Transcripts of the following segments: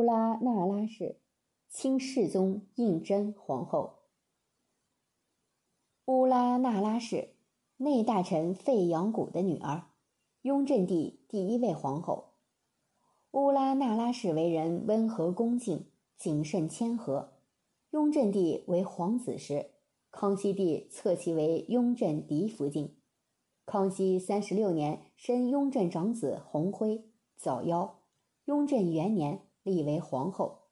乌拉那拉氏，清世宗胤禛皇后。乌拉那拉氏，内大臣费扬古的女儿，雍正帝第一位皇后。乌拉那拉氏为人温和恭敬、谨慎谦和。雍正帝为皇子时，康熙帝册其为雍正嫡福晋。康熙三十六年，生雍正长子弘徽，早夭。雍正元年，立为皇后。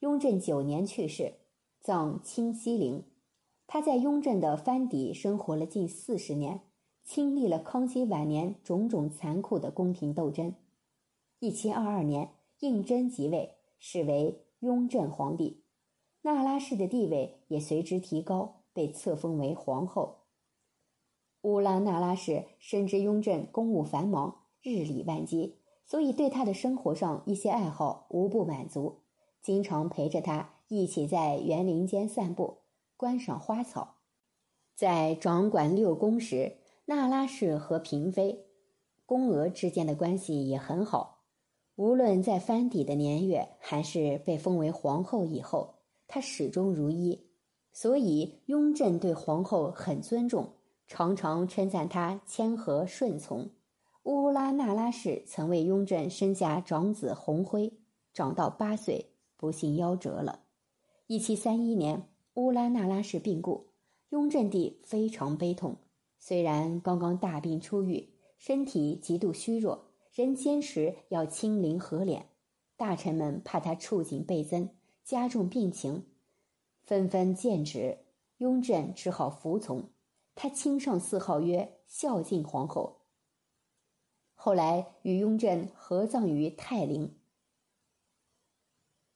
雍正九年去世，葬清西陵。她在雍正的藩邸生活了近四十年，亲历了康熙晚年种种残酷的宫廷斗争。一七二二年，胤禛即位，是为雍正皇帝，那拉氏的地位也随之提高，被册封为皇后。乌拉那拉氏深知雍正公务繁忙，日理万机。所以，对他的生活上一些爱好无不满足，经常陪着他一起在园林间散步，观赏花草。在掌管六宫时，那拉氏和嫔妃、宫娥之间的关系也很好。无论在藩邸的年月，还是被封为皇后以后，她始终如一。所以，雍正对皇后很尊重，常常称赞她谦和顺从。乌拉那拉氏曾为雍正生下长子弘徽，长到八岁，不幸夭折了。一七三一年，乌拉那拉氏病故，雍正帝非常悲痛。虽然刚刚大病初愈，身体极度虚弱，仍坚持要亲临和殓。大臣们怕他触景倍增，加重病情，纷纷谏止。雍正只好服从。他亲上谥号曰孝敬皇后。后来与雍正合葬于泰陵。